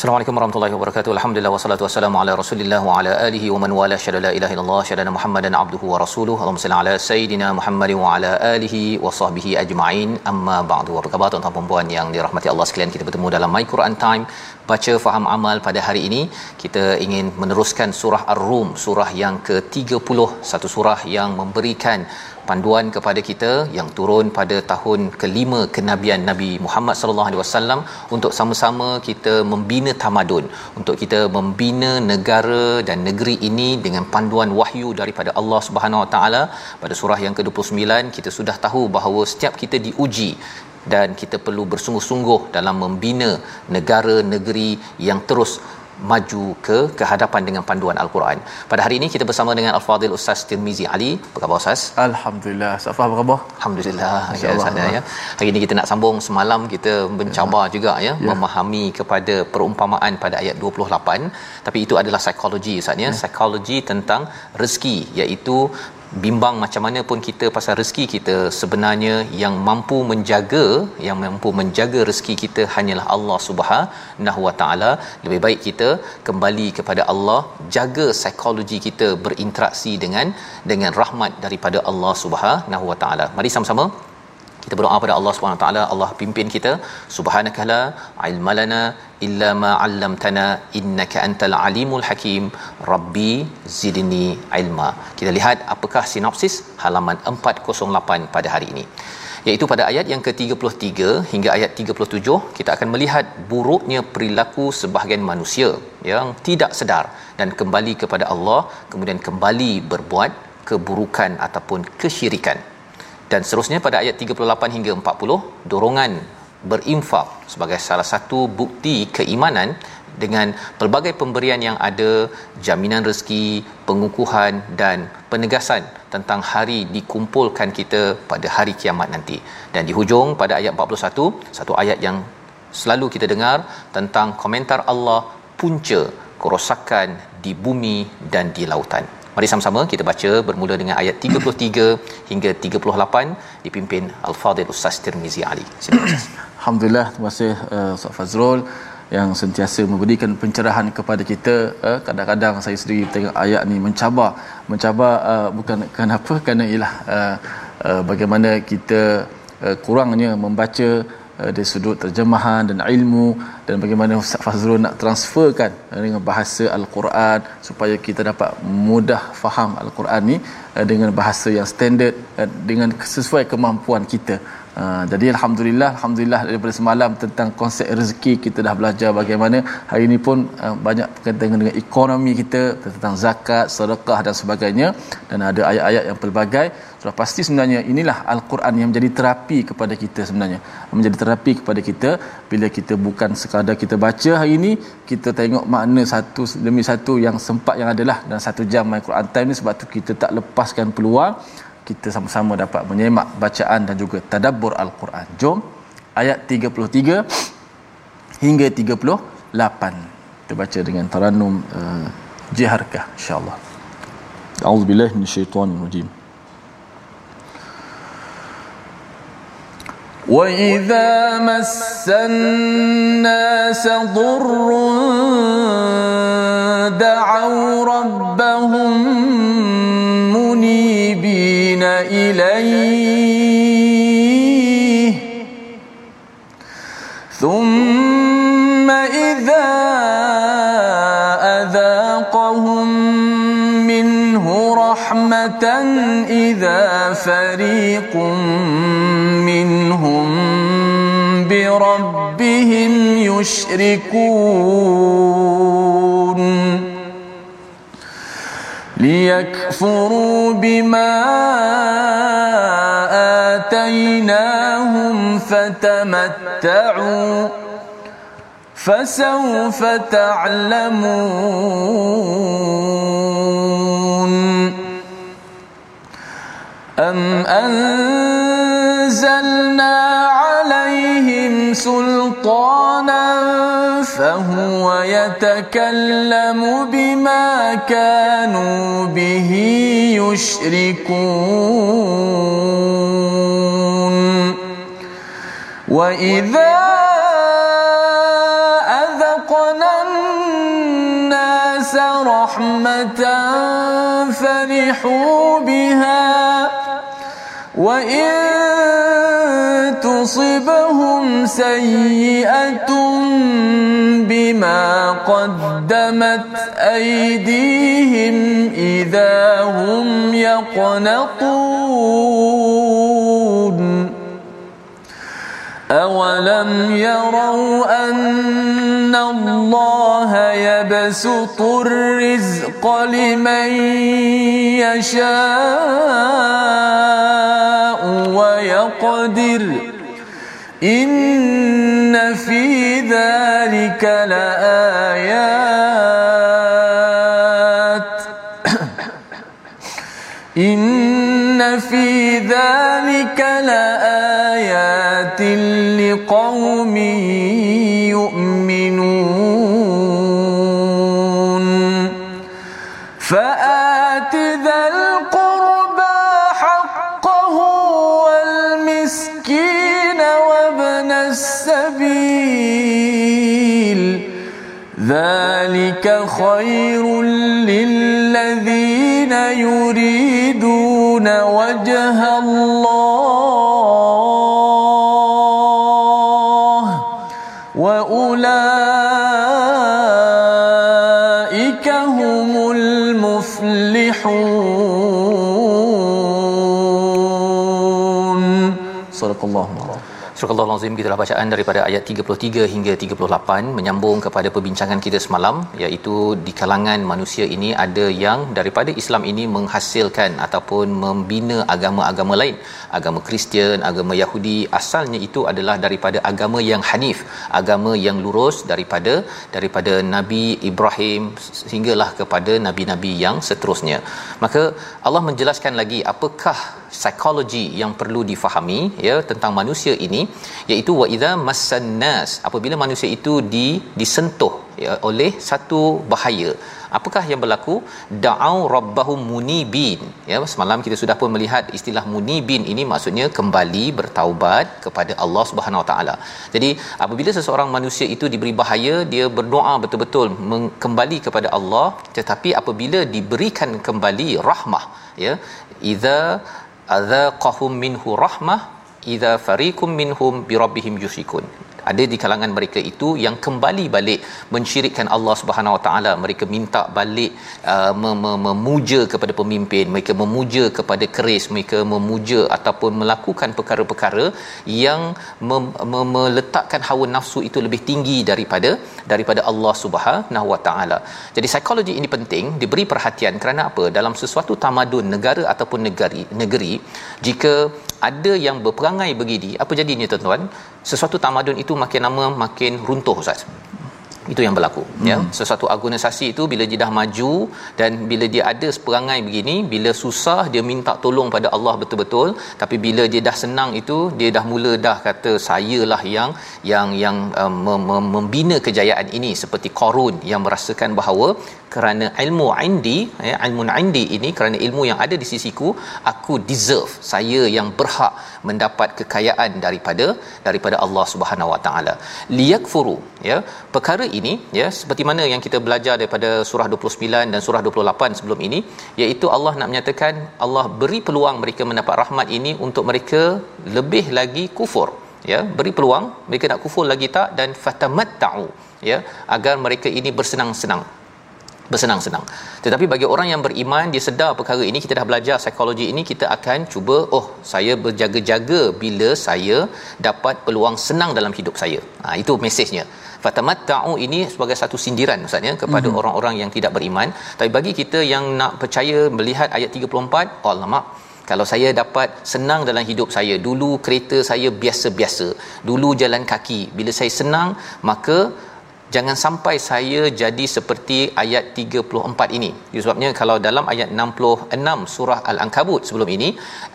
Assalamualaikum warahmatullahi wabarakatuh. Alhamdulillah wassalatu wassalamu ala Rasulillah wa ala alihi wa man wala syada la ilaha illallah syada Muhammadan abduhu wa rasuluhu. Allahumma salli ala sayidina Muhammad wa ala alihi wa sahbihi ajma'in. Amma ba'du. Apa khabar tuan-tuan dan puan yang dirahmati Allah sekalian? Kita bertemu dalam My Quran Time baca faham amal pada hari ini. Kita ingin meneruskan surah Ar-Rum, surah yang ke-30, satu surah yang memberikan panduan kepada kita yang turun pada tahun kelima kenabian Nabi Muhammad sallallahu alaihi wasallam untuk sama-sama kita membina tamadun untuk kita membina negara dan negeri ini dengan panduan wahyu daripada Allah Subhanahu wa taala pada surah yang ke-29 kita sudah tahu bahawa setiap kita diuji dan kita perlu bersungguh-sungguh dalam membina negara negeri yang terus maju ke kehadapan dengan panduan al-Quran. Pada hari ini kita bersama dengan Al-Fadhil Ustaz Tirmizi Ali. Apa khabar Ustaz? Alhamdulillah. Safa apa khabar? Alhamdulillah. Ya, sana ya. Hari ini kita nak sambung semalam kita mencabar ya. juga ya, ya memahami kepada perumpamaan pada ayat 28 tapi itu adalah psikologi Ustaz ya. ya. Psikologi tentang rezeki iaitu bimbang macam mana pun kita pasal rezeki kita sebenarnya yang mampu menjaga yang mampu menjaga rezeki kita hanyalah Allah Subhanahu Wa Taala. Lebih baik kita kembali kepada Allah jaga psikologi kita berinteraksi dengan dengan rahmat daripada Allah Subhanahu Wa Taala. Mari sama-sama kita berdoa pada Allah Subhanahu Wa Taala. Allah pimpin kita. Subhanakala ilmalana illa ma 'allamtana innaka antal alimul hakim. Rabbi zidni ilma. Kita lihat apakah sinopsis halaman 408 pada hari ini. Iaitu pada ayat yang ke-33 hingga ayat 37 kita akan melihat buruknya perilaku sebahagian manusia yang tidak sedar dan kembali kepada Allah kemudian kembali berbuat keburukan ataupun kesyirikan dan seterusnya pada ayat 38 hingga 40 dorongan berinfak sebagai salah satu bukti keimanan dengan pelbagai pemberian yang ada jaminan rezeki pengukuhan dan penegasan tentang hari dikumpulkan kita pada hari kiamat nanti. Dan di hujung pada ayat 41 satu ayat yang selalu kita dengar tentang komentar Allah punca kerosakan di bumi dan di lautan Mari sama-sama kita baca bermula dengan ayat 33 hingga 38 dipimpin Al-Fadhil Ustaz Tirmizi Ali. Alhamdulillah terima kasih uh, Ustaz Fazrul yang sentiasa memberikan pencerahan kepada kita. Uh, kadang-kadang saya sendiri tengok ayat ni mencabar. Mencabar uh, bukan kenapa? Kerana ialah uh, uh, bagaimana kita uh, kurangnya membaca uh, dari sudut terjemahan dan ilmu dan bagaimana Ustaz Fazrul nak transferkan uh, dengan bahasa Al-Quran supaya kita dapat mudah faham Al-Quran ni uh, dengan bahasa yang standard dengan sesuai kemampuan kita Uh, jadi alhamdulillah alhamdulillah daripada semalam tentang konsep rezeki kita dah belajar bagaimana. Hari ini pun uh, banyak berkaitan dengan ekonomi kita tentang zakat, sedekah dan sebagainya. Dan ada ayat-ayat yang pelbagai. Sudah pasti sebenarnya inilah al-Quran yang menjadi terapi kepada kita sebenarnya. Menjadi terapi kepada kita. Bila kita bukan sekadar kita baca hari ini kita tengok makna satu demi satu yang sempat yang adalah. Dalam satu jam my Quran time ni sebab tu kita tak lepaskan peluang kita sama-sama dapat menyemak bacaan dan juga tadabbur al-Quran. Jom ayat 33 hingga 38. Kita baca dengan taranum uh, jiharkah insya-Allah. أعوذ بالله من الشيطان الرجيم وإذا مس الناس ضر دعوا ربهم منيبين إليه. ثم إذا أذاقهم منه رحمة إذا فريق منهم بربهم يشركون. ليكفروا بما آتيناهم فتمتعوا فسوف تعلمون أم أنزلنا عليهم سلطانا فهو يتكلم بما كانوا به يشركون. وإذا أذقنا الناس رحمة فرحوا بها وإن تصبهم سيئة بما قدمت أيديهم إذا هم يقنطون. أولم يروا أن الله يبسط الرزق لمن يشاء ويقدر. إن في ذلك لآيات إن في ذلك لآيات لقوم يؤمنون ذلك خير للذين يريدون وجه الله وأولئك هم المفلحون. صدق الله. Surah Al-Azim kita bacaan daripada ayat 33 hingga 38 menyambung kepada perbincangan kita semalam iaitu di kalangan manusia ini ada yang daripada Islam ini menghasilkan ataupun membina agama-agama lain. Agama Kristian, agama Yahudi asalnya itu adalah daripada agama yang hanif agama yang lurus daripada daripada Nabi Ibrahim sehinggalah kepada nabi-nabi yang seterusnya. Maka Allah menjelaskan lagi apakah psikologi yang perlu difahami ya tentang manusia ini iaitu wa idza massannas apabila manusia itu di disentuh ya, oleh satu bahaya apakah yang berlaku? Da'au rabbahum munibin. Ya semalam kita sudah pun melihat istilah munibin ini maksudnya kembali bertaubat kepada Allah Subhanahu Wa taala. Jadi apabila seseorang manusia itu diberi bahaya dia berdoa betul-betul kembali kepada Allah tetapi apabila diberikan kembali rahmah ya idza azaqahum minhu rahmah idza fariqum minhum birabbihim yushrikun ada di kalangan mereka itu yang kembali balik mensyirikkan Allah Subhanahu Wa Taala. Mereka minta balik uh, memuja kepada pemimpin mereka memuja kepada keris mereka memuja ataupun melakukan perkara-perkara yang mem- mem- meletakkan hawa nafsu itu lebih tinggi daripada daripada Allah Subhanahu Wa Taala. Jadi psikologi ini penting diberi perhatian. Kerana apa? Dalam sesuatu tamadun negara ataupun negeri negeri jika ada yang berperangai begini apa jadinya tuan-tuan sesuatu tamadun itu makin lama makin runtuh ustaz itu yang berlaku hmm. ya sesuatu organisasi itu bila dia dah maju dan bila dia ada seperangai begini bila susah dia minta tolong pada Allah betul-betul tapi bila dia dah senang itu dia dah mula dah kata sayalah yang yang yang um, mem- membina kejayaan ini seperti Qarun yang merasakan bahawa kerana ilmu indi ya ilmu indi ini kerana ilmu yang ada di sisiku aku deserve saya yang berhak mendapat kekayaan daripada daripada Allah Subhanahu Wa Taala. Liyakfuru ya perkara ini ya seperti mana yang kita belajar daripada surah 29 dan surah 28 sebelum ini iaitu Allah nak menyatakan Allah beri peluang mereka mendapat rahmat ini untuk mereka lebih lagi kufur ya beri peluang mereka nak kufur lagi tak dan fatamatta'u ya agar mereka ini bersenang-senang bersenang-senang. Tetapi bagi orang yang beriman dia sedar perkara ini kita dah belajar psikologi ini kita akan cuba oh saya berjaga-jaga bila saya dapat peluang senang dalam hidup saya. Ha itu mesejnya. Fatamatta'u ini sebagai satu sindiran Ustaz ya kepada mm-hmm. orang-orang yang tidak beriman. Tapi bagi kita yang nak percaya melihat ayat 34, oh lama kalau saya dapat senang dalam hidup saya dulu kereta saya biasa-biasa dulu jalan kaki bila saya senang maka jangan sampai saya jadi seperti ayat 34 ini. Sebabnya kalau dalam ayat 66 surah Al-Ankabut sebelum ini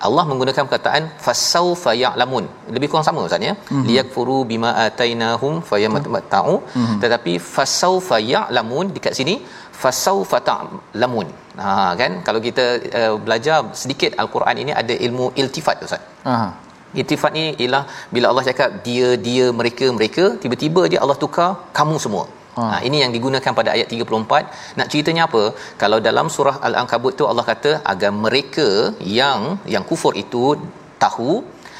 Allah menggunakan perkataan fasaufa ya'lamun. Lebih kurang sama Ustaz ya. Mm-hmm. Liyakfuru bima atainahum fayamatta'u. Mm-hmm. Tetapi fasaufa ya'lamun dekat sini fasaufa ta'lamun. Ha kan kalau kita uh, belajar sedikit Al-Quran ini ada ilmu iltifat Ustaz. Aha. Itifat ni ialah bila Allah cakap dia dia mereka mereka tiba-tiba dia Allah tukar kamu semua. Ha. ha ini yang digunakan pada ayat 34. Nak ceritanya apa? Kalau dalam surah Al-Ankabut tu Allah kata agar mereka yang yang kufur itu tahu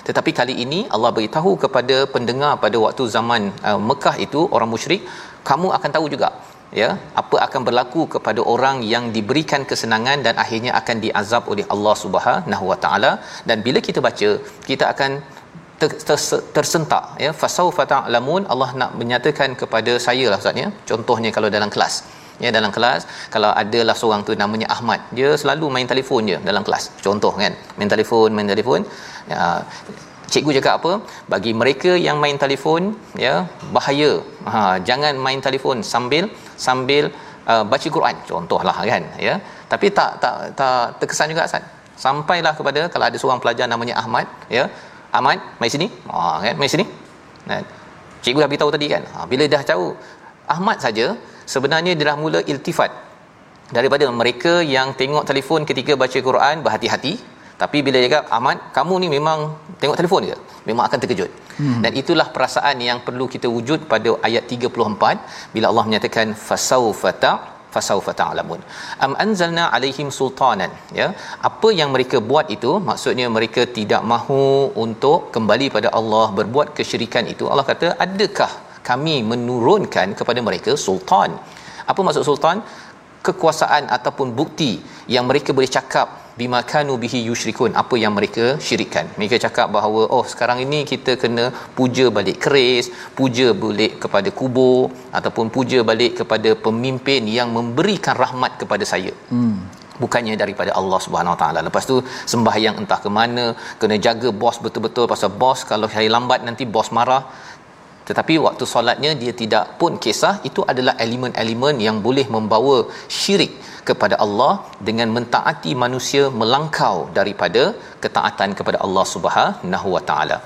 tetapi kali ini Allah beritahu kepada pendengar pada waktu zaman uh, Mekah itu orang musyrik kamu akan tahu juga ya apa akan berlaku kepada orang yang diberikan kesenangan dan akhirnya akan diazab oleh Allah Subhanahu Wa Taala? Dan bila kita baca kita akan ter, ter, tersentak ya. Fasaufa ta'lamun Allah nak menyatakan kepada saya lah ustaz ya. Contohnya kalau dalam kelas ya dalam kelas kalau adalah seorang tu namanya Ahmad dia selalu main telefon je dalam kelas. Contoh kan main telefon main telefon. Ya cikgu cakap apa? Bagi mereka yang main telefon ya bahaya. Ha jangan main telefon sambil sambil uh, baca Quran. Contohlah kan ya. Tapi tak tak tak terkesan juga Ustaz. Sampailah kepada kalau ada seorang pelajar namanya Ahmad ya. Ahmad mai sini. Ha kan mai sini. Kan cikgu dah beritahu tadi kan. Ha, bila dah tahu Ahmad saja sebenarnya dia dah mula iltifat. Daripada mereka yang tengok telefon ketika baca Quran berhati-hati tapi bila dia cakap Ahmad kamu ni memang tengok telefon ke memang akan terkejut. Hmm. dan itulah perasaan yang perlu kita wujud pada ayat 34 bila Allah menyatakan fasaufa ta fasaufa ta'lamun. Am anzalna alaihim sultanan. Ya. Apa yang mereka buat itu maksudnya mereka tidak mahu untuk kembali pada Allah berbuat kesyirikan itu Allah kata adakah kami menurunkan kepada mereka sultan? Apa maksud sultan? Kekuasaan ataupun bukti yang mereka boleh cakap bima kanu bihi yusyrikun apa yang mereka syirikkan? Mereka cakap bahawa oh sekarang ini kita kena puja balik keris puja balik kepada kubur ataupun puja balik kepada pemimpin yang memberikan rahmat kepada saya. Hmm. Bukannya daripada Allah Subhanahu Wa Taala. Lepas tu sembahyang entah ke mana, kena jaga bos betul-betul. Pasal bos kalau hari lambat nanti bos marah. Tetapi waktu solatnya dia tidak pun kisah itu adalah elemen-elemen yang boleh membawa syirik kepada Allah dengan mentaati manusia melangkau daripada ketaatan kepada Allah Subhanahu wa taala.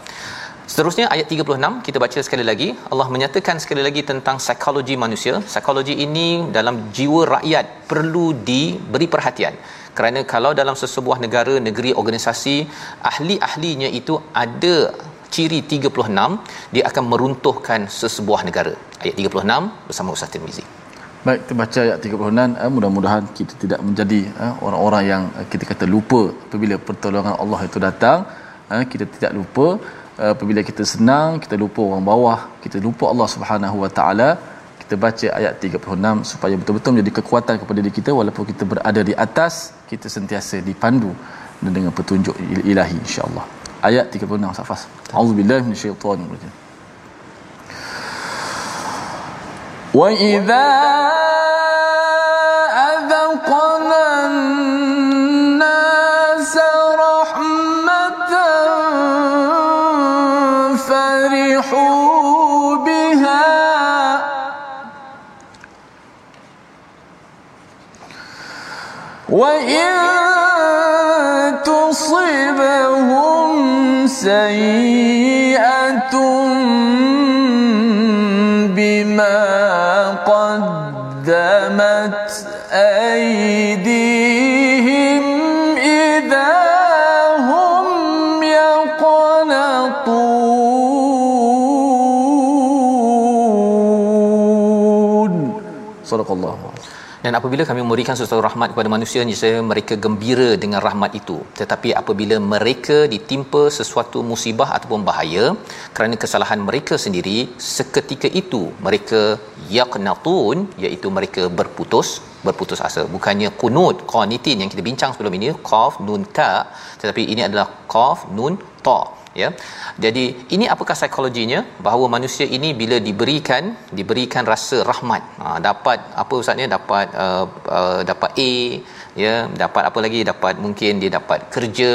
Seterusnya ayat 36 kita baca sekali lagi Allah menyatakan sekali lagi tentang psikologi manusia. Psikologi ini dalam jiwa rakyat perlu diberi perhatian. Kerana kalau dalam sesebuah negara, negeri, organisasi ahli-ahlinya itu ada ciri 36 dia akan meruntuhkan sesebuah negara. Ayat 36 bersama Ustaz Tirmizi. Baik, kita baca ayat 36. Eh, mudah-mudahan kita tidak menjadi eh, orang-orang yang eh, kita kata lupa apabila pertolongan Allah itu datang. Eh, kita tidak lupa eh, apabila kita senang, kita lupa orang bawah, kita lupa Allah Subhanahu Wa Taala. Kita baca ayat 36 supaya betul-betul menjadi kekuatan kepada diri kita walaupun kita berada di atas, kita sentiasa dipandu dengan petunjuk ilahi insya-Allah. Ayat 36 Safas. Auzubillahi minasyaitonir وإذا أذقنا الناس رحمة فرحوا بها وإن تصبهم سيئة بما قدمت dan apabila kami memberikan sesuatu rahmat kepada manusia niscaya mereka gembira dengan rahmat itu. Tetapi apabila mereka ditimpa sesuatu musibah ataupun bahaya kerana kesalahan mereka sendiri seketika itu mereka yaqnatun iaitu mereka berputus berputus asa. Bukannya qunut qanitin yang kita bincang sebelum ini qaf nun ta tetapi ini adalah qaf nun ta ya. Jadi ini apakah psikologinya? Bahawa manusia ini bila diberikan diberikan rasa rahmat. Ha, dapat apa ustaznya dapat uh, uh, dapat A ya. Dapat apa lagi? Dapat mungkin dia dapat kerja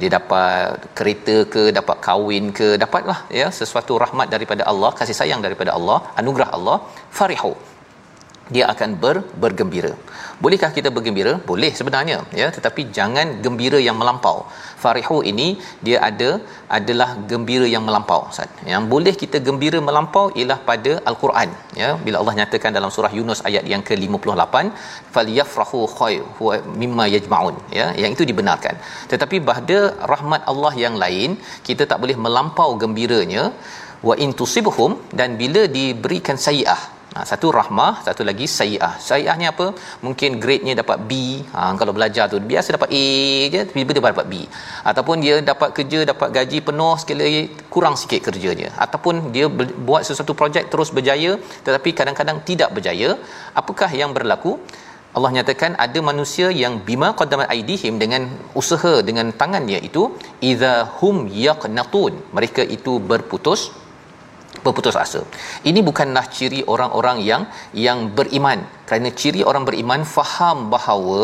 dia dapat kereta ke dapat kahwin ke dapatlah ya. Sesuatu rahmat daripada Allah kasih sayang daripada Allah anugerah Allah farihu dia akan ber, bergembira. Bolehkah kita bergembira? Boleh sebenarnya, ya, tetapi jangan gembira yang melampau. Farihu ini dia ada adalah gembira yang melampau. Yang boleh kita gembira melampau ialah pada al-Quran, ya. Bila Allah nyatakan dalam surah Yunus ayat yang ke-58, falyafrahu khair huwa mimma yajma'un, ya. Yang itu dibenarkan. Tetapi pada rahmat Allah yang lain, kita tak boleh melampau gembiranya wa in tusibhum dan bila diberikan sayiah Ha, satu rahmah, satu lagi sayiah. Sayiah ni apa? Mungkin grade-nya dapat B. Ha, kalau belajar tu biasa dapat A je, tiba-tiba dia dapat B. Ataupun dia dapat kerja, dapat gaji penuh sekali kurang sikit kerjanya. Ataupun dia buat sesuatu projek terus berjaya tetapi kadang-kadang tidak berjaya. Apakah yang berlaku? Allah nyatakan ada manusia yang bima qaddamat aidihim dengan usaha dengan tangannya itu idza hum yaqnatun mereka itu berputus berputus asa. Ini bukanlah ciri orang-orang yang yang beriman. Kerana ciri orang beriman faham bahawa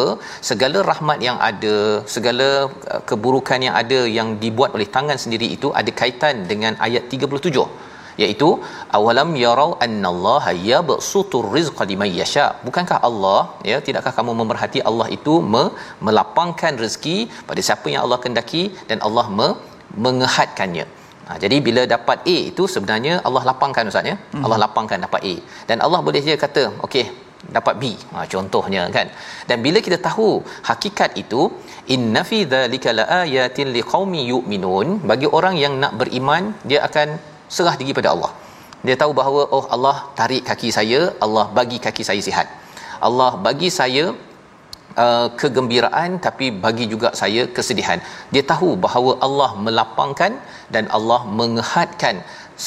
segala rahmat yang ada, segala uh, keburukan yang ada yang dibuat oleh tangan sendiri itu ada kaitan dengan ayat 37 iaitu awalam yarau annallaha yabsutur rizqa liman yasha bukankah Allah ya tidakkah kamu memerhati Allah itu me- melapangkan rezeki pada siapa yang Allah kendaki dan Allah me- mengehadkannya Ha, jadi bila dapat A itu sebenarnya Allah lapangkan ustaz ya. Hmm. Allah lapangkan dapat A. Dan Allah boleh je kata, okey, dapat B. Ha, contohnya kan. Dan bila kita tahu hakikat itu, inna fi dzalika laayatin liqaumin yu'minun, bagi orang yang nak beriman, dia akan serah diri pada Allah. Dia tahu bahawa oh Allah tarik kaki saya, Allah bagi kaki saya sihat. Allah bagi saya uh, kegembiraan tapi bagi juga saya kesedihan. Dia tahu bahawa Allah melapangkan dan Allah mengehadkan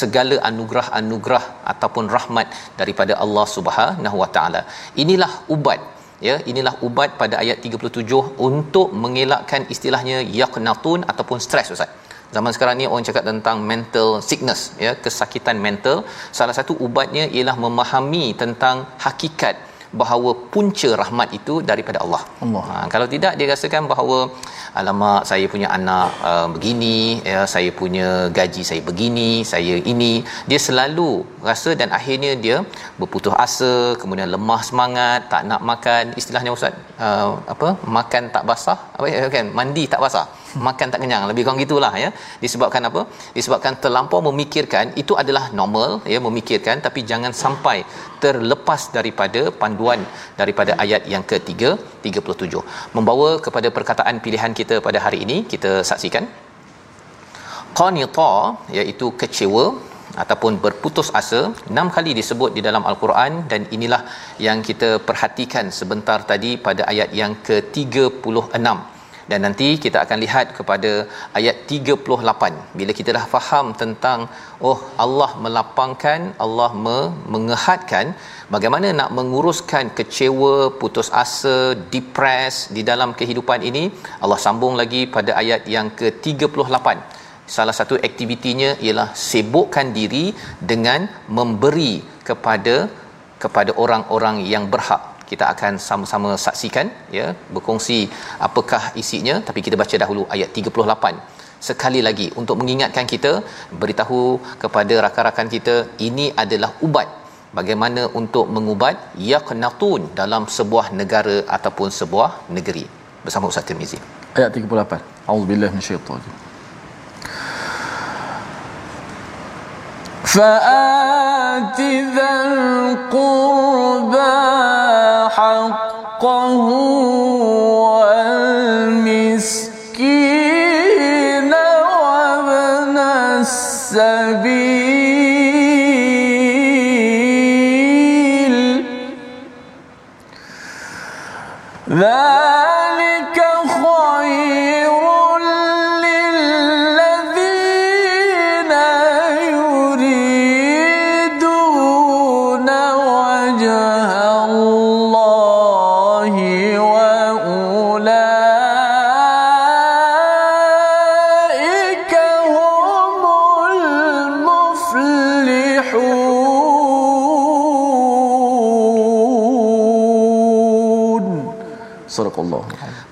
segala anugerah-anugerah ataupun rahmat daripada Allah Subhanahu Wa Taala. Inilah ubat ya inilah ubat pada ayat 37 untuk mengelakkan istilahnya yaqnatun ataupun stres ustaz zaman sekarang ni orang cakap tentang mental sickness ya kesakitan mental salah satu ubatnya ialah memahami tentang hakikat bahawa punca rahmat itu daripada Allah. Allah. Ha, kalau tidak dia rasakan bahawa alamak saya punya anak uh, begini ya saya punya gaji saya begini saya ini dia selalu rasa dan akhirnya dia berputus asa kemudian lemah semangat tak nak makan istilahnya ustaz uh, apa makan tak basah apa ya, kan mandi tak basah makan tak kenyang lebih kurang gitulah ya. Disebabkan apa? Disebabkan terlampau memikirkan itu adalah normal ya memikirkan tapi jangan sampai terlepas daripada panduan daripada ayat yang ketiga 37 membawa kepada perkataan pilihan kita pada hari ini kita saksikan. Qanita iaitu kecewa ataupun berputus asa enam kali disebut di dalam al-Quran dan inilah yang kita perhatikan sebentar tadi pada ayat yang ke-36 dan nanti kita akan lihat kepada ayat 38 bila kita dah faham tentang oh Allah melapangkan Allah me- mengehadkan bagaimana nak menguruskan kecewa putus asa depres di dalam kehidupan ini Allah sambung lagi pada ayat yang ke-38 salah satu aktivitinya ialah sibukkan diri dengan memberi kepada kepada orang-orang yang berhak kita akan sama-sama saksikan ya berkongsi apakah isinya. Tapi kita baca dahulu ayat 38 sekali lagi untuk mengingatkan kita beritahu kepada rakan-rakan kita ini adalah ubat. Bagaimana untuk mengubat? Yaqnatun dalam sebuah negara ataupun sebuah negeri. Bersama Ustaz Tirmizi. Ayat 38 auzubillahi minasyaitanir فآت ذا القربى حقه والمسكين وابن السبيل. ذلك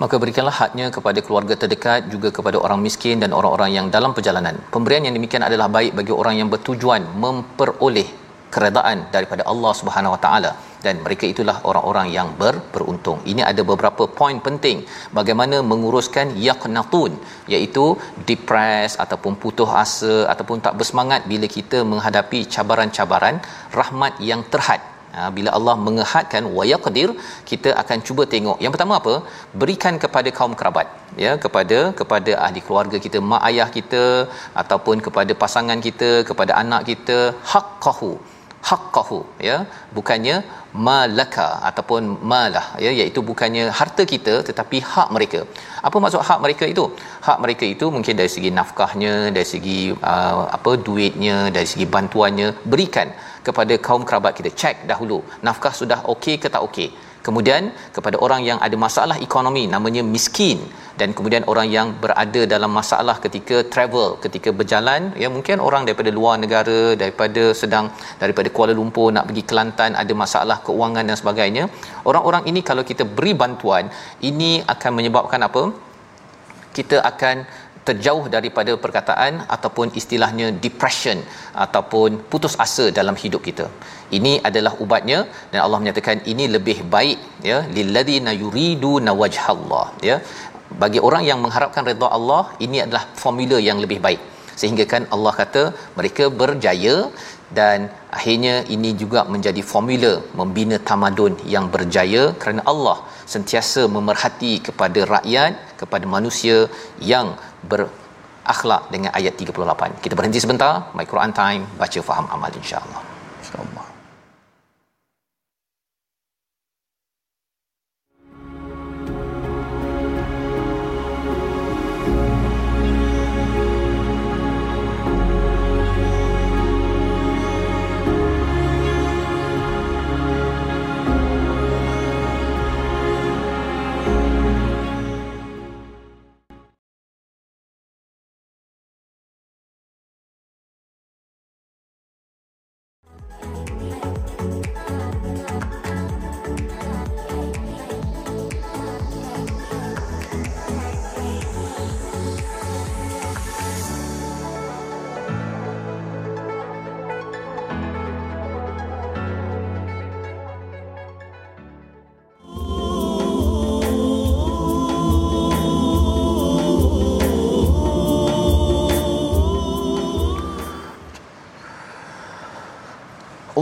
maka berikanlah haknya kepada keluarga terdekat juga kepada orang miskin dan orang-orang yang dalam perjalanan pemberian yang demikian adalah baik bagi orang yang bertujuan memperoleh keredaan daripada Allah Subhanahu Wa Taala dan mereka itulah orang-orang yang ber, beruntung. Ini ada beberapa poin penting bagaimana menguruskan yaqnatun iaitu depress ataupun putus asa ataupun tak bersemangat bila kita menghadapi cabaran-cabaran rahmat yang terhad. Ha, bila Allah mengehadkan wayaqdir kita akan cuba tengok. Yang pertama apa? Berikan kepada kaum kerabat ya kepada kepada ahli keluarga kita mak ayah kita ataupun kepada pasangan kita kepada anak kita. Haqqahu haqqahu ya. Bukannya malaka ataupun malah ya iaitu bukannya harta kita tetapi hak mereka. Apa maksud hak mereka itu? Hak mereka itu mungkin dari segi nafkahnya dari segi uh, apa duitnya dari segi bantuannya berikan kepada kaum kerabat kita. Cek dahulu nafkah sudah okey ke tak okey. Kemudian kepada orang yang ada masalah ekonomi namanya miskin dan kemudian orang yang berada dalam masalah ketika travel ketika berjalan ya mungkin orang daripada luar negara daripada sedang daripada Kuala Lumpur nak pergi Kelantan ada masalah keuangan dan sebagainya orang-orang ini kalau kita beri bantuan ini akan menyebabkan apa? Kita akan terjauh daripada perkataan ataupun istilahnya depression ataupun putus asa dalam hidup kita. Ini adalah ubatnya dan Allah menyatakan ini lebih baik ya lilladzina yuriduna wajhallah ya. Bagi orang yang mengharapkan redha Allah ini adalah formula yang lebih baik. Sehingga kan Allah kata mereka berjaya dan akhirnya ini juga menjadi formula membina tamadun yang berjaya kerana Allah sentiasa memerhati kepada rakyat kepada manusia yang berakhlak dengan ayat 38. Kita berhenti sebentar, My Quran Time, baca faham amal insya-Allah. insya-Allah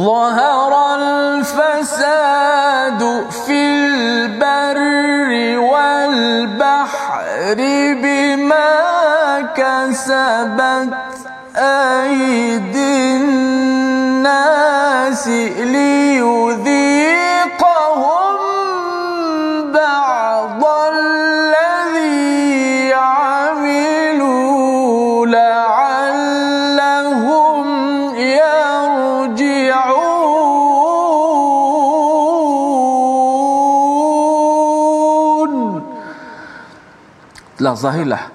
ظهر الفساد في البر والبحر بما كسبت zahirlah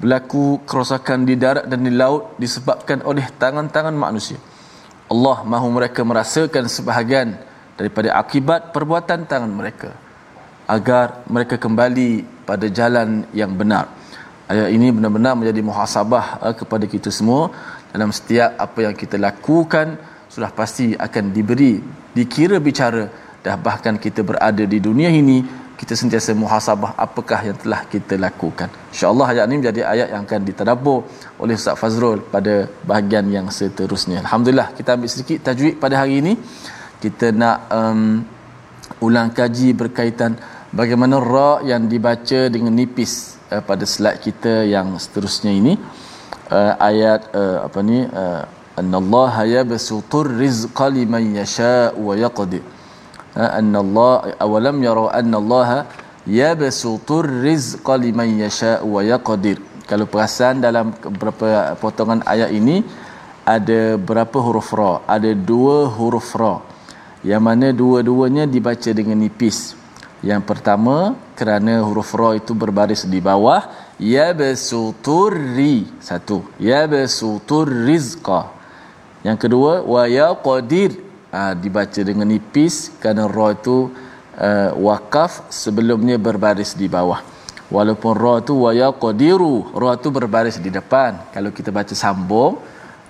berlaku kerosakan di darat dan di laut disebabkan oleh tangan-tangan manusia. Allah mahu mereka merasakan sebahagian daripada akibat perbuatan tangan mereka agar mereka kembali pada jalan yang benar. Ayat ini benar-benar menjadi muhasabah uh, kepada kita semua dalam setiap apa yang kita lakukan sudah pasti akan diberi dikira bicara dah bahkan kita berada di dunia ini kita sentiasa muhasabah apakah yang telah kita lakukan. Insya-Allah ayat ini menjadi ayat yang akan ditadabbur oleh Ustaz Fazrul pada bahagian yang seterusnya. Alhamdulillah kita ambil sedikit tajwid pada hari ini. Kita nak um, ulang kaji berkaitan bagaimana ra yang dibaca dengan nipis uh, pada slide kita yang seterusnya ini. Uh, ayat uh, apa ni uh, annallaha yabsutur rizqa liman yasha wa yaqdir Allah awalam yara anna Allah yabsutur rizqa liman yasha wa yaqdir. Kalau perasan dalam beberapa potongan ayat ini ada berapa huruf ra? Ada dua huruf ra. Yang mana dua-duanya dibaca dengan nipis. Yang pertama kerana huruf ra itu berbaris di bawah yabsuturri satu. Yabsutur rizqa yang kedua wa yaqdir ha, dibaca dengan nipis kerana ra itu uh, wakaf sebelumnya berbaris di bawah. Walaupun ra tu wa yaqdiru ra tu berbaris di depan. Kalau kita baca sambung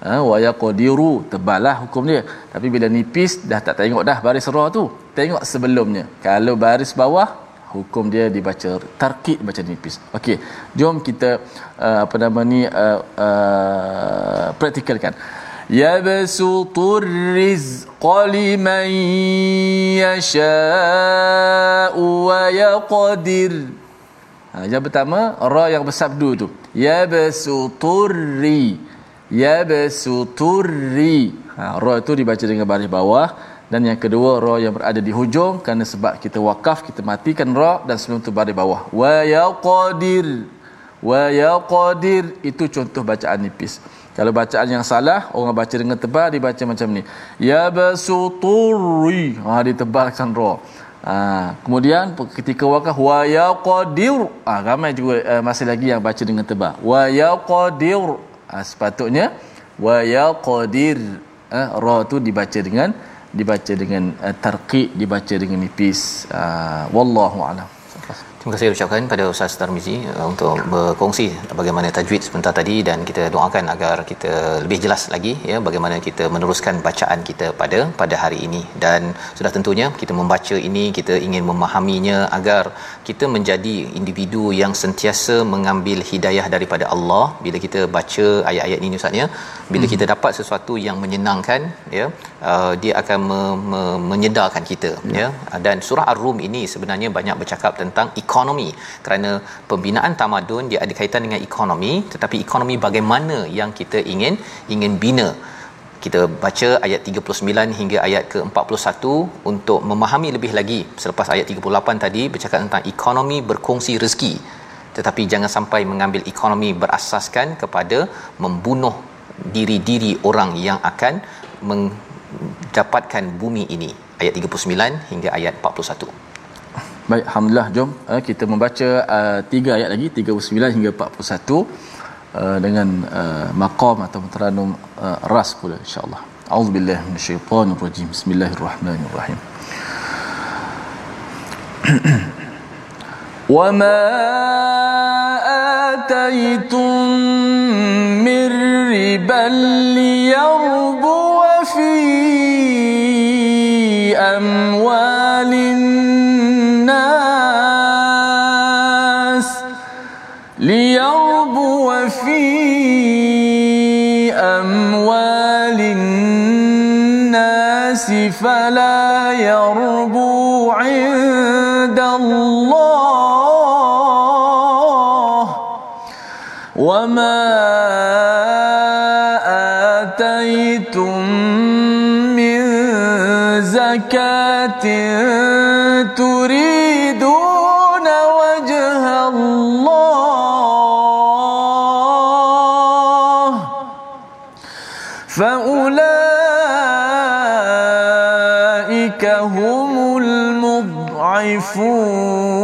ha, wa yaqdiru tebalah hukum dia. Tapi bila nipis dah tak tengok dah baris ra tu. Tengok sebelumnya. Kalau baris bawah hukum dia dibaca tarkid baca nipis. Okey jom kita uh, apa nama ni uh, uh, praktikalkan يبسط الرزق لمن يشاء ويقدر Ha, yang pertama ra yang bersabdu tu. Ya basuturri. Ya basuturri. Ha, ra itu dibaca dengan baris bawah dan yang kedua ra yang berada di hujung kerana sebab kita wakaf kita matikan ra dan sebelum tu baris bawah. Wa yaqdir. Wa yaqdir itu contoh bacaan nipis. Kalau bacaan yang salah, orang baca dengan tebal dibaca macam ni. Ya basuturri. Ha ditebalkan ra. Ha, kemudian ketika wakaf wa yaqdir. Ah ha, ramai juga uh, masih lagi yang baca dengan tebal. Wa yaqdir. Ha, sepatutnya wa yaqdir. Ha, ra tu dibaca dengan dibaca dengan uh, tarqiq, dibaca dengan nipis. Ha, wallahu a'lam. Terima kasih ucapkan pada Ustaz Tarmizi uh, untuk berkongsi bagaimana tajwid sebentar tadi dan kita doakan agar kita lebih jelas lagi ya bagaimana kita meneruskan bacaan kita pada pada hari ini dan sudah tentunya kita membaca ini kita ingin memahaminya agar kita menjadi individu yang sentiasa mengambil hidayah daripada Allah bila kita baca ayat-ayat ini Ustaz ya bila hmm. kita dapat sesuatu yang menyenangkan ya uh, dia akan me- me- menyedarkan kita ya. ya. Dan surah ar-rum ini sebenarnya banyak bercakap tentang ekonomi. Kerana pembinaan tamadun dia ada kaitan dengan ekonomi tetapi ekonomi bagaimana yang kita ingin ingin bina. Kita baca ayat 39 hingga ayat ke-41 untuk memahami lebih lagi. Selepas ayat 38 tadi bercakap tentang ekonomi berkongsi rezeki. Tetapi jangan sampai mengambil ekonomi berasaskan kepada membunuh diri-diri orang yang akan mendapatkan bumi ini ayat 39 hingga ayat 41 Baik, alhamdulillah jom uh, kita membaca uh, tiga ayat lagi 39 hingga 41 uh, dengan uh, maqam atau teranum uh, ras pula insya-Allah. Auzubillahi minasyaitonir rajim. Bismillahirrahmanirrahim. وما آتيتم من ربا ليربو 是雨。تريدون وجه الله. فأولئك يعرفون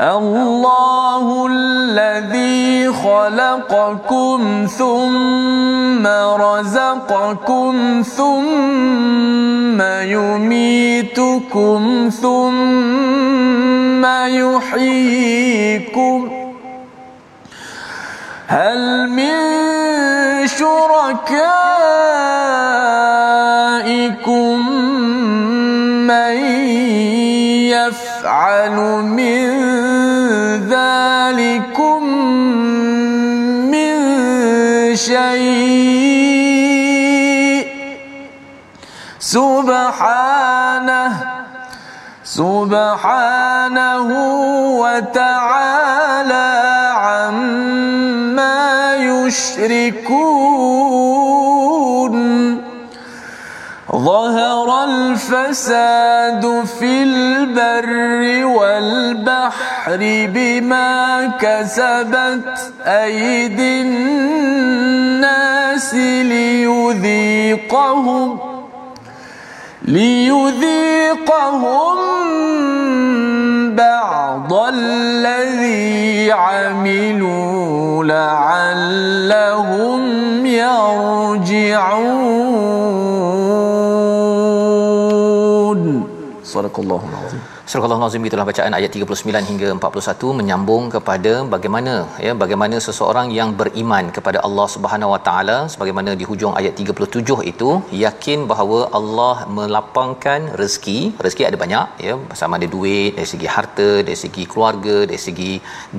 الله الذي خلقكم ثم رزقكم ثم يميتكم ثم يحييكم. هل من شركائكم يفعل من سبحانه سبحانه وتعالى عما يشركون. ظهر الفساد في البر والبحر بما كسبت أيدي الناس ليذيقهم. ليذيقهم بعض الذي عملوا لعلهم يرجعون. Sadaqallahul azim. Sadaqallahul azim itulah bacaan ayat 39 hingga 41 menyambung kepada bagaimana ya bagaimana seseorang yang beriman kepada Allah Subhanahu wa taala sebagaimana di hujung ayat 37 itu yakin bahawa Allah melapangkan rezeki. Rezeki ada banyak ya sama ada duit dari segi harta, dari segi keluarga, dari segi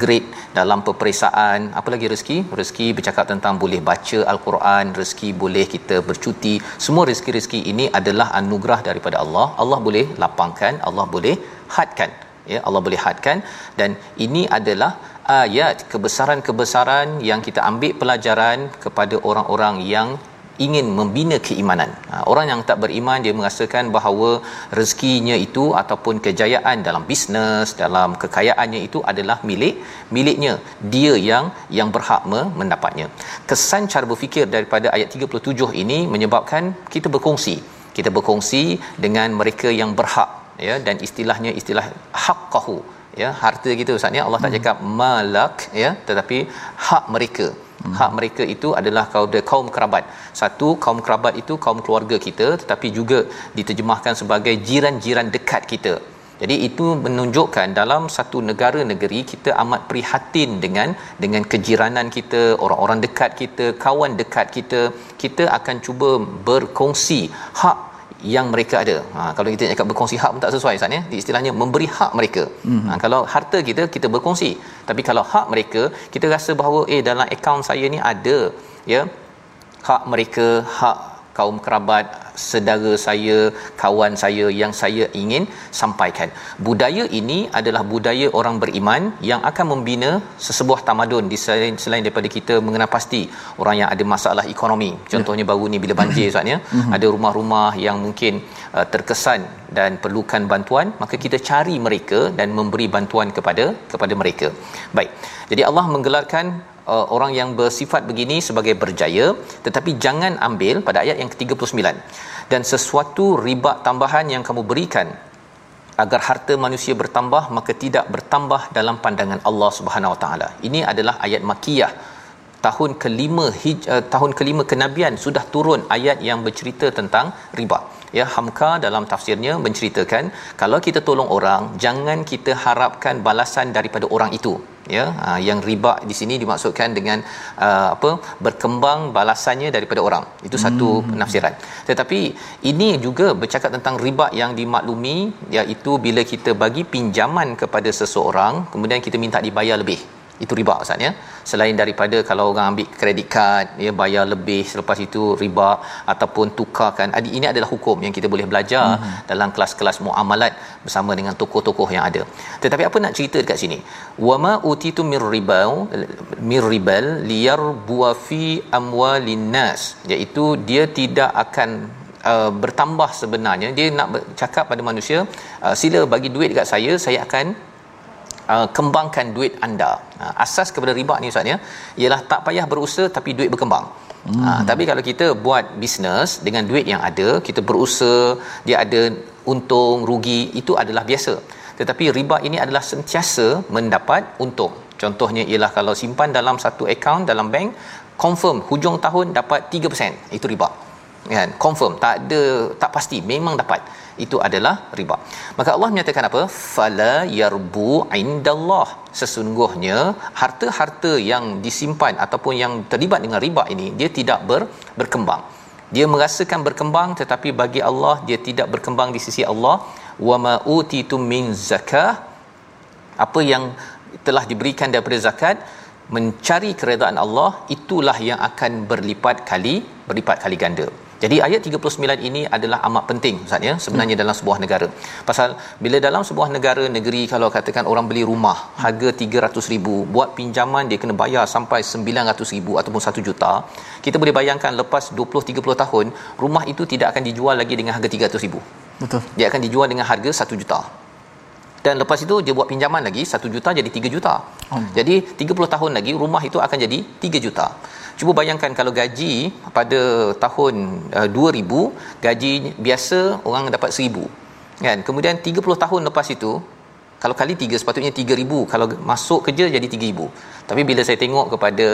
grade dalam peperiksaan. Apa lagi rezeki? Rezeki bercakap tentang boleh baca al-Quran, rezeki boleh kita bercuti. Semua rezeki-rezeki ini adalah anugerah daripada Allah. Allah boleh lapang lapangkan Allah boleh hadkan ya Allah boleh hadkan dan ini adalah ayat kebesaran-kebesaran yang kita ambil pelajaran kepada orang-orang yang ingin membina keimanan. Ha, orang yang tak beriman dia merasakan bahawa rezekinya itu ataupun kejayaan dalam bisnes, dalam kekayaannya itu adalah milik miliknya. Dia yang yang berhak mendapatnya. Kesan cara berfikir daripada ayat 37 ini menyebabkan kita berkongsi. Kita berkongsi dengan mereka yang berhak ya dan istilahnya istilah haqqahu ya harta kita ustaz ya Allah tak cakap malak ya tetapi hak mereka hmm. hak mereka itu adalah kaum kaum kerabat satu kaum kerabat itu kaum keluarga kita tetapi juga diterjemahkan sebagai jiran-jiran dekat kita jadi itu menunjukkan dalam satu negara negeri kita amat prihatin dengan dengan kejiranan kita, orang-orang dekat kita, kawan dekat kita. Kita akan cuba berkongsi hak yang mereka ada. Ha, kalau kita cakap berkongsi hak pun tak sesuai Ustaz ya. Istilahnya memberi hak mereka. Mm-hmm. Ha, kalau harta kita kita berkongsi. Tapi kalau hak mereka kita rasa bahawa eh dalam akaun saya ni ada ya hak mereka, hak kaum kerabat, saudara saya, kawan saya yang saya ingin sampaikan. Budaya ini adalah budaya orang beriman yang akan membina sesebuah tamadun di selain, selain daripada kita mengenal pasti orang yang ada masalah ekonomi. Contohnya baru ni bila banjir Ustaz ya, mhm. ada rumah-rumah yang mungkin uh, terkesan dan perlukan bantuan, maka kita cari mereka dan memberi bantuan kepada kepada mereka. Baik. Jadi Allah menggelarkan uh, orang yang bersifat begini sebagai berjaya tetapi jangan ambil pada ayat yang ke-39 dan sesuatu riba tambahan yang kamu berikan agar harta manusia bertambah maka tidak bertambah dalam pandangan Allah Subhanahu Wa Taala. Ini adalah ayat makiyah tahun kelima hij, uh, tahun kelima kenabian sudah turun ayat yang bercerita tentang riba. Ya Hamka dalam tafsirnya menceritakan kalau kita tolong orang jangan kita harapkan balasan daripada orang itu ya uh, yang riba di sini dimaksudkan dengan uh, apa berkembang balasannya daripada orang itu satu hmm. penafsiran tetapi ini juga bercakap tentang riba yang dimaklumi iaitu bila kita bagi pinjaman kepada seseorang kemudian kita minta dibayar lebih itu riba Ustaz ya. Selain daripada kalau orang ambil kredit kad ya bayar lebih selepas itu riba ataupun tukarkan. Ini adalah hukum yang kita boleh belajar hmm. dalam kelas-kelas muamalat bersama dengan tokoh-tokoh yang ada. Tetapi apa nak cerita dekat sini? Wama utitu mir ribal mir ribal liyarbu fi amwalin nas iaitu dia tidak akan Uh, bertambah sebenarnya dia nak cakap pada manusia uh, sila bagi duit dekat saya saya akan uh, kembangkan duit anda. Uh, asas kepada riba ni ustaz ya ialah tak payah berusaha tapi duit berkembang. Hmm. Uh, tapi kalau kita buat bisnes dengan duit yang ada, kita berusaha, dia ada untung, rugi, itu adalah biasa. Tetapi riba ini adalah sentiasa mendapat untung. Contohnya ialah kalau simpan dalam satu akaun dalam bank, confirm hujung tahun dapat 3%. Itu riba. Kan? Confirm, tak ada tak pasti, memang dapat itu adalah riba. Maka Allah menyatakan apa? Fala yarbu indallah. Sesungguhnya harta-harta yang disimpan ataupun yang terlibat dengan riba ini dia tidak ber, berkembang. Dia merasakan berkembang tetapi bagi Allah dia tidak berkembang di sisi Allah. Wa ma utitum min zakah apa yang telah diberikan daripada zakat mencari keredaan Allah itulah yang akan berlipat kali berlipat kali ganda. Jadi ayat 39 ini adalah amat penting Ustaz ya sebenarnya hmm. dalam sebuah negara. Pasal bila dalam sebuah negara negeri kalau katakan orang beli rumah harga 300,000 buat pinjaman dia kena bayar sampai 900,000 ataupun 1 juta. Kita boleh bayangkan lepas 20 30 tahun rumah itu tidak akan dijual lagi dengan harga 300,000. Betul. Dia akan dijual dengan harga 1 juta. Dan lepas itu dia buat pinjaman lagi 1 juta jadi 3 juta. Hmm. Jadi 30 tahun lagi rumah itu akan jadi 3 juta. Cuba bayangkan kalau gaji pada tahun uh, 2000 gaji biasa orang dapat 1000 kan? Kemudian 30 tahun lepas itu kalau kali 3 sepatutnya 3000 kalau masuk kerja jadi 3000 tapi bila saya tengok kepada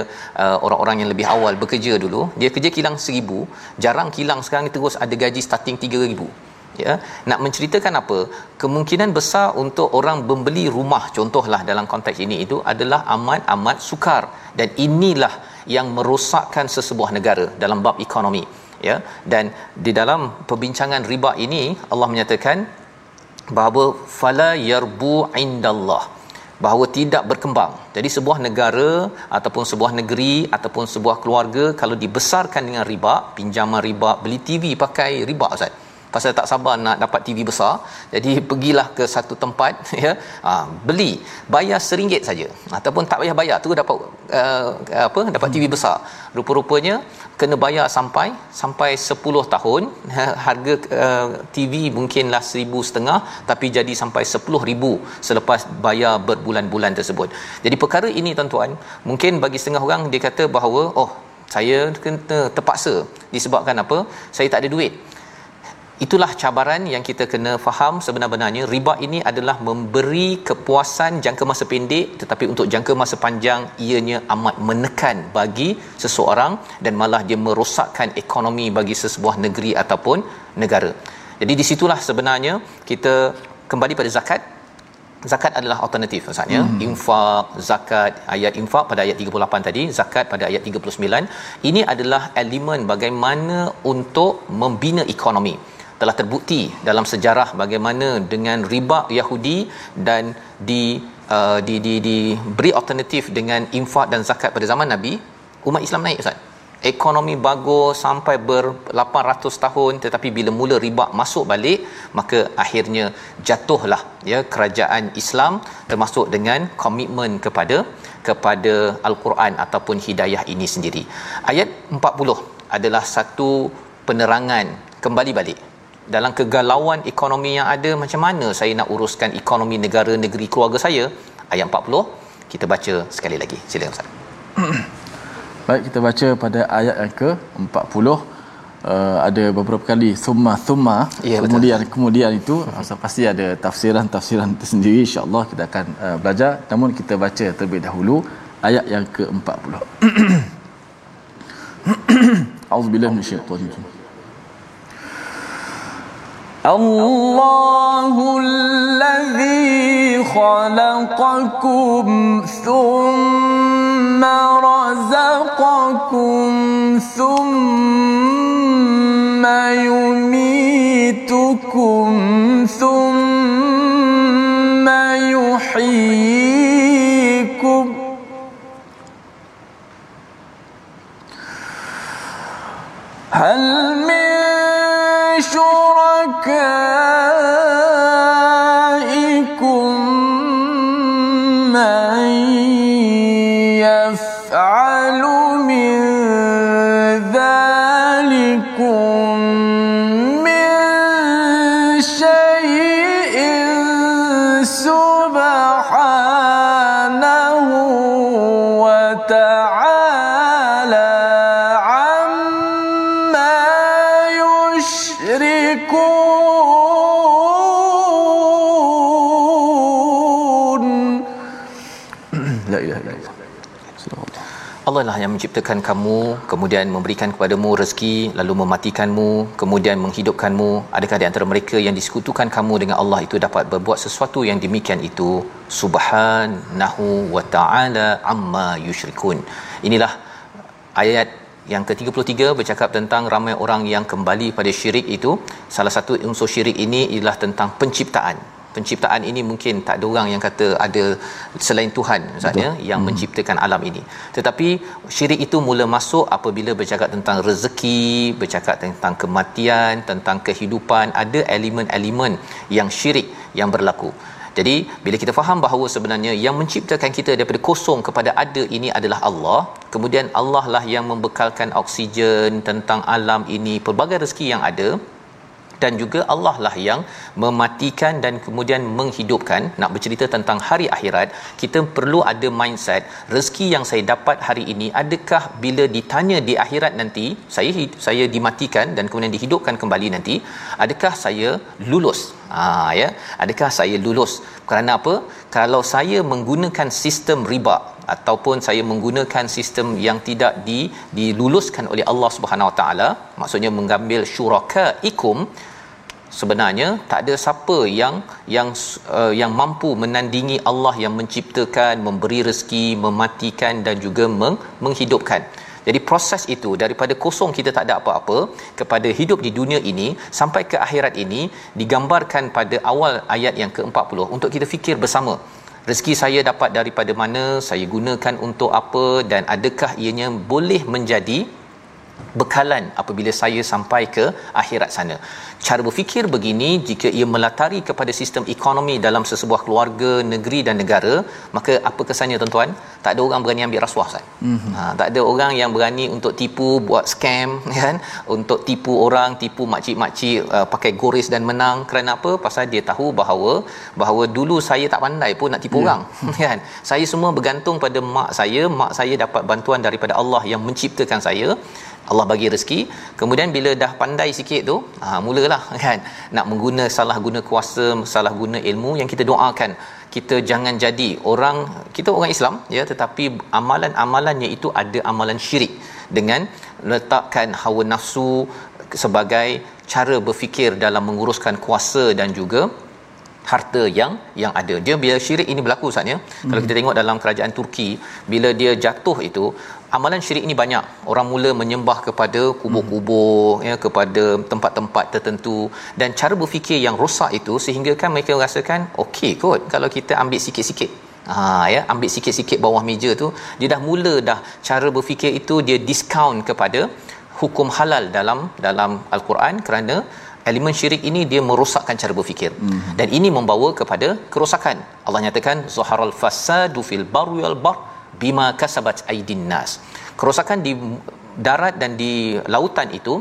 uh, orang-orang yang lebih awal bekerja dulu dia kerja kilang 1000 jarang kilang sekarang terus ada gaji starting 3000 ya? Nak menceritakan apa? Kemungkinan besar untuk orang membeli rumah contohlah dalam konteks ini itu adalah amat amat sukar. Dan inilah yang merosakkan sesebuah negara dalam bab ekonomi ya dan di dalam perbincangan riba ini Allah menyatakan bahawa fala yarbu indallah bahawa tidak berkembang. Jadi sebuah negara ataupun sebuah negeri ataupun sebuah keluarga kalau dibesarkan dengan riba, pinjaman riba, beli TV pakai riba Ustaz pasal tak sabar nak dapat TV besar jadi pergilah ke satu tempat ya. Ha, beli. Bayar seringgit saja. Ataupun tak payah bayar tu dapat uh, apa dapat TV besar. Rupa-rupanya kena bayar sampai sampai 10 tahun harga uh, TV mungkinlah seribu setengah tapi jadi sampai 10000 selepas bayar berbulan-bulan tersebut. Jadi perkara ini tuan-tuan mungkin bagi setengah orang dia kata bahawa oh saya kena terpaksa disebabkan apa? Saya tak ada duit itulah cabaran yang kita kena faham sebenar-benarnya. Riba ini adalah memberi kepuasan jangka masa pendek tetapi untuk jangka masa panjang ianya amat menekan bagi seseorang dan malah dia merosakkan ekonomi bagi sesebuah negeri ataupun negara. Jadi di situlah sebenarnya kita kembali pada zakat. Zakat adalah alternatif maksudnya hmm. infak zakat ayat infak pada ayat 38 tadi zakat pada ayat 39 ini adalah elemen bagaimana untuk membina ekonomi telah terbukti dalam sejarah bagaimana dengan riba Yahudi dan di uh, di di diberi alternatif dengan infak dan zakat pada zaman Nabi umat Islam naik ustaz. Ekonomi bagus sampai ber 800 tahun tetapi bila mula riba masuk balik maka akhirnya jatuhlah ya kerajaan Islam termasuk dengan komitmen kepada kepada al-Quran ataupun hidayah ini sendiri. Ayat 40 adalah satu penerangan kembali balik dalam kegalauan ekonomi yang ada macam mana saya nak uruskan ekonomi negara negeri keluarga saya? Ayat 40 kita baca sekali lagi. Silakan ustaz. Baik kita baca pada ayat yang ke 40 Uh, ada beberapa kali summa summa. Ya, kemudian betul. kemudian itu uh, pasti ada tafsiran-tafsiran tersendiri insyaallah kita akan uh, belajar. Namun kita baca terlebih dahulu ayat yang ke-40 Auzubillahi minasyaitonir rajim الله الذي خلقكم ثم رزقكم ثم يميتكم ثم lah yang menciptakan kamu kemudian memberikan kepadamu rezeki lalu mematikanmu kemudian menghidupkanmu. Adakah di antara mereka yang disekutukan kamu dengan Allah itu dapat berbuat sesuatu yang demikian itu? Subhanahu wa ta'ala amma yusyrikun inilah ayat yang ke-33 bercakap tentang ramai orang yang kembali pada syirik itu. Salah satu unsur syirik ini ialah tentang penciptaan penciptaan ini mungkin tak ada orang yang kata ada selain Tuhan maksudnya yang hmm. menciptakan alam ini. Tetapi syirik itu mula masuk apabila bercakap tentang rezeki bercakap tentang kematian tentang kehidupan ada elemen-elemen yang syirik yang berlaku. Jadi bila kita faham bahawa sebenarnya yang menciptakan kita daripada kosong kepada ada ini adalah Allah kemudian Allah lah yang membekalkan oksigen tentang alam ini pelbagai rezeki yang ada dan juga Allah lah yang mematikan dan kemudian menghidupkan nak bercerita tentang hari akhirat kita perlu ada mindset rezeki yang saya dapat hari ini adakah bila ditanya di akhirat nanti saya saya dimatikan dan kemudian dihidupkan kembali nanti adakah saya lulus ha ya. Adakah saya lulus? Kerana apa? Kalau saya menggunakan sistem riba ataupun saya menggunakan sistem yang tidak di diluluskan oleh Allah Subhanahu Wa Taala maksudnya mengambil syuraka ikum sebenarnya tak ada siapa yang yang uh, yang mampu menandingi Allah yang menciptakan memberi rezeki mematikan dan juga meng, menghidupkan jadi proses itu daripada kosong kita tak ada apa-apa kepada hidup di dunia ini sampai ke akhirat ini digambarkan pada awal ayat yang ke-40 untuk kita fikir bersama. Rezeki saya dapat daripada mana? Saya gunakan untuk apa? Dan adakah ianya boleh menjadi bekalan apabila saya sampai ke akhirat sana. Cara berfikir begini jika ia melatari kepada sistem ekonomi dalam sesebuah keluarga, negeri dan negara, maka apa kesannya tuan-tuan? Tak ada orang berani ambil rasuah Ustaz. Mm-hmm. Ha, tak ada orang yang berani untuk tipu, buat scam kan, untuk tipu orang, tipu makcik-makcik uh, pakai goris dan menang kerana apa? Pasal dia tahu bahawa bahawa dulu saya tak pandai pun nak tipu yeah. orang kan. Saya semua bergantung pada mak saya, mak saya dapat bantuan daripada Allah yang menciptakan saya Allah bagi rezeki kemudian bila dah pandai sikit tu ha mulalah kan nak mengguna salah guna kuasa salah guna ilmu yang kita doakan kita jangan jadi orang kita orang Islam ya tetapi amalan-amalannya itu ada amalan syirik dengan letakkan hawa nafsu sebagai cara berfikir dalam menguruskan kuasa dan juga harta yang yang ada. Dia bila syirik ini berlaku saatnya. Hmm. Kalau kita tengok dalam kerajaan Turki, bila dia jatuh itu, amalan syirik ini banyak. Orang mula menyembah kepada kubur-kubur hmm. ya kepada tempat-tempat tertentu dan cara berfikir yang rosak itu sehingga kan mereka rasakan okey kot kalau kita ambil sikit-sikit Ha ya ambil sikit-sikit bawah meja tu dia dah mula dah cara berfikir itu dia discount kepada hukum halal dalam dalam al-Quran kerana elemen syirik ini dia merosakkan cara berfikir mm-hmm. dan ini membawa kepada kerosakan Allah nyatakan zaharal fasadu fil barri wal bar bima kasabat aidin nas. Kerosakan di darat dan di lautan itu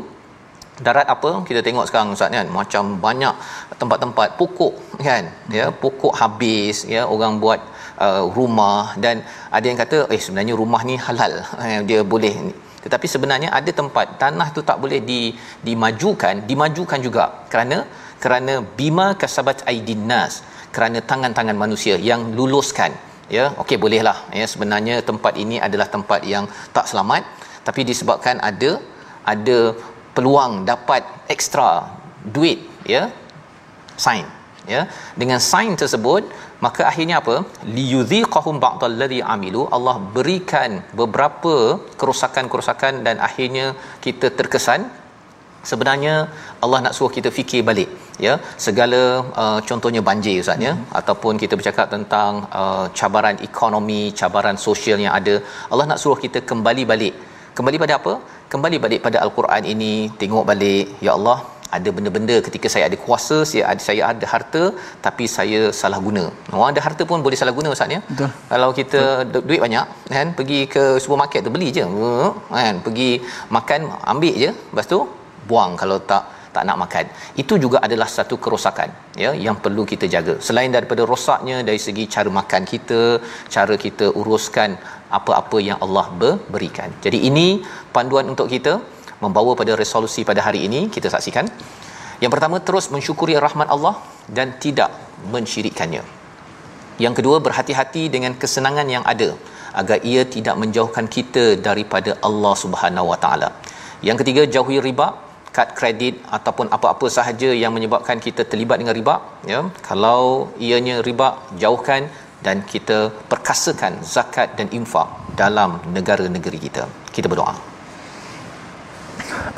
darat apa? Kita tengok sekarang ustaz kan? Macam banyak tempat-tempat pokok kan? Ya pokok habis ya orang buat uh, rumah dan ada yang kata eh sebenarnya rumah ni halal dia boleh tetapi sebenarnya ada tempat tanah tu tak boleh di dimajukan dimajukan juga. Kerana kerana bima kasabat aidin nas kerana tangan-tangan manusia yang luluskan ya okey bolehlah. Ya sebenarnya tempat ini adalah tempat yang tak selamat. Tapi disebabkan ada ada peluang dapat ekstra duit ya sign ya. Dengan sign tersebut maka akhirnya apa? Liyudhiqahum ba'dallazi amilu. Allah berikan beberapa kerosakan-kerosakan dan akhirnya kita terkesan sebenarnya Allah nak suruh kita fikir balik ya. Segala uh, contohnya banjir ustaz ya. Hmm. ataupun kita bercakap tentang uh, cabaran ekonomi cabaran sosial yang ada Allah nak suruh kita kembali balik. Kembali pada apa? Kembali balik pada al-Quran ini tengok balik ya Allah ada benda-benda ketika saya ada kuasa saya ada saya ada harta tapi saya salah guna. Orang ada harta pun boleh salah guna ustaz ya. Betul. Kalau kita betul. duit banyak kan pergi ke supermarket tu beli je. Kan pergi makan ambil je. Lepas tu buang kalau tak tak nak makan. Itu juga adalah satu kerosakan ya yang perlu kita jaga. Selain daripada rosaknya dari segi cara makan kita cara kita uruskan apa-apa yang Allah berikan. Jadi ini panduan untuk kita membawa pada resolusi pada hari ini kita saksikan. Yang pertama terus mensyukuri rahmat Allah dan tidak mensyirikkannya. Yang kedua berhati-hati dengan kesenangan yang ada agar ia tidak menjauhkan kita daripada Allah Subhanahu Wa Taala. Yang ketiga jauhi riba kad kredit ataupun apa-apa sahaja yang menyebabkan kita terlibat dengan riba ya kalau ianya riba jauhkan dan kita perkasakan zakat dan infak dalam negara-negeri kita kita berdoa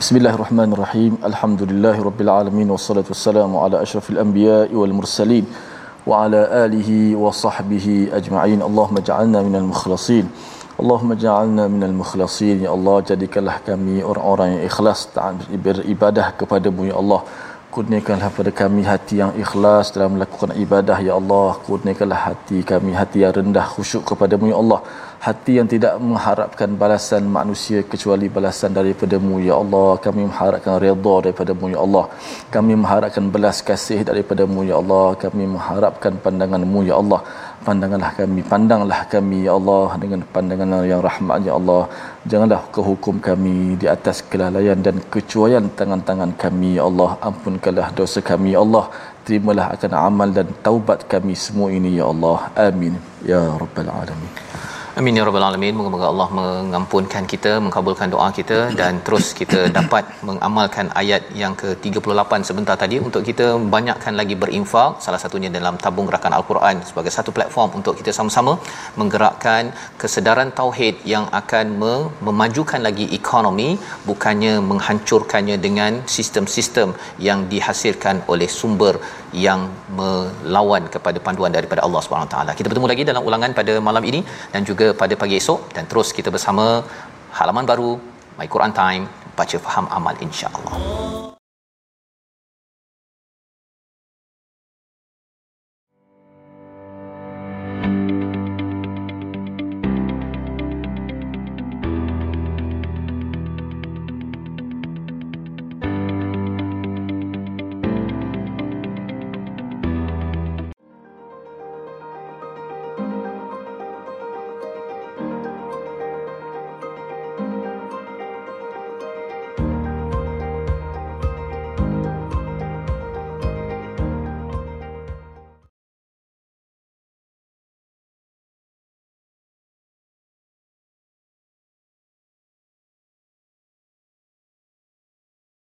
Bismillahirrahmanirrahim. Alhamdulillahirabbil wassalatu wassalamu ala asyrafil anbiya'i wal mursalin wa ala alihi wa sahbihi ajma'in. Allahumma ja'alna minal mukhlasin. Allahumma ja'alna minal mukhlasin. Ya Allah, jadikanlah kami orang-orang yang ikhlas beribadah kepada-Mu ya Allah. Kurniakanlah pada kami hati yang ikhlas dalam melakukan ibadah ya Allah. Kurniakanlah hati kami hati yang rendah khusyuk kepada-Mu ya Allah hati yang tidak mengharapkan balasan manusia kecuali balasan daripada-Mu ya Allah kami mengharapkan redha daripada-Mu ya Allah kami mengharapkan belas kasih daripada-Mu ya Allah kami mengharapkan pandangan-Mu ya Allah pandanganlah kami pandanglah kami ya Allah dengan pandangan yang rahmat ya Allah. Janganlah kau hukum kami di atas kelalaian dan kecuaian tangan-tangan kami ya Allah. Ampunkanlah dosa kami ya Allah. Terimalah akan amal dan taubat kami semua ini ya Allah. Amin. Ya rabbal alamin Amin ya rabbal alamin. Moga-moga Allah mengampunkan kita, mengabulkan doa kita dan terus kita dapat mengamalkan ayat yang ke-38 sebentar tadi untuk kita banyakkan lagi berinfak salah satunya dalam tabung gerakan al-Quran sebagai satu platform untuk kita sama-sama menggerakkan kesedaran tauhid yang akan memajukan lagi ekonomi bukannya menghancurkannya dengan sistem-sistem yang dihasilkan oleh sumber yang melawan kepada panduan daripada Allah Subhanahu taala. Kita bertemu lagi dalam ulangan pada malam ini dan juga pada pagi esok dan terus kita bersama halaman baru My Quran Time baca faham amal insya-Allah.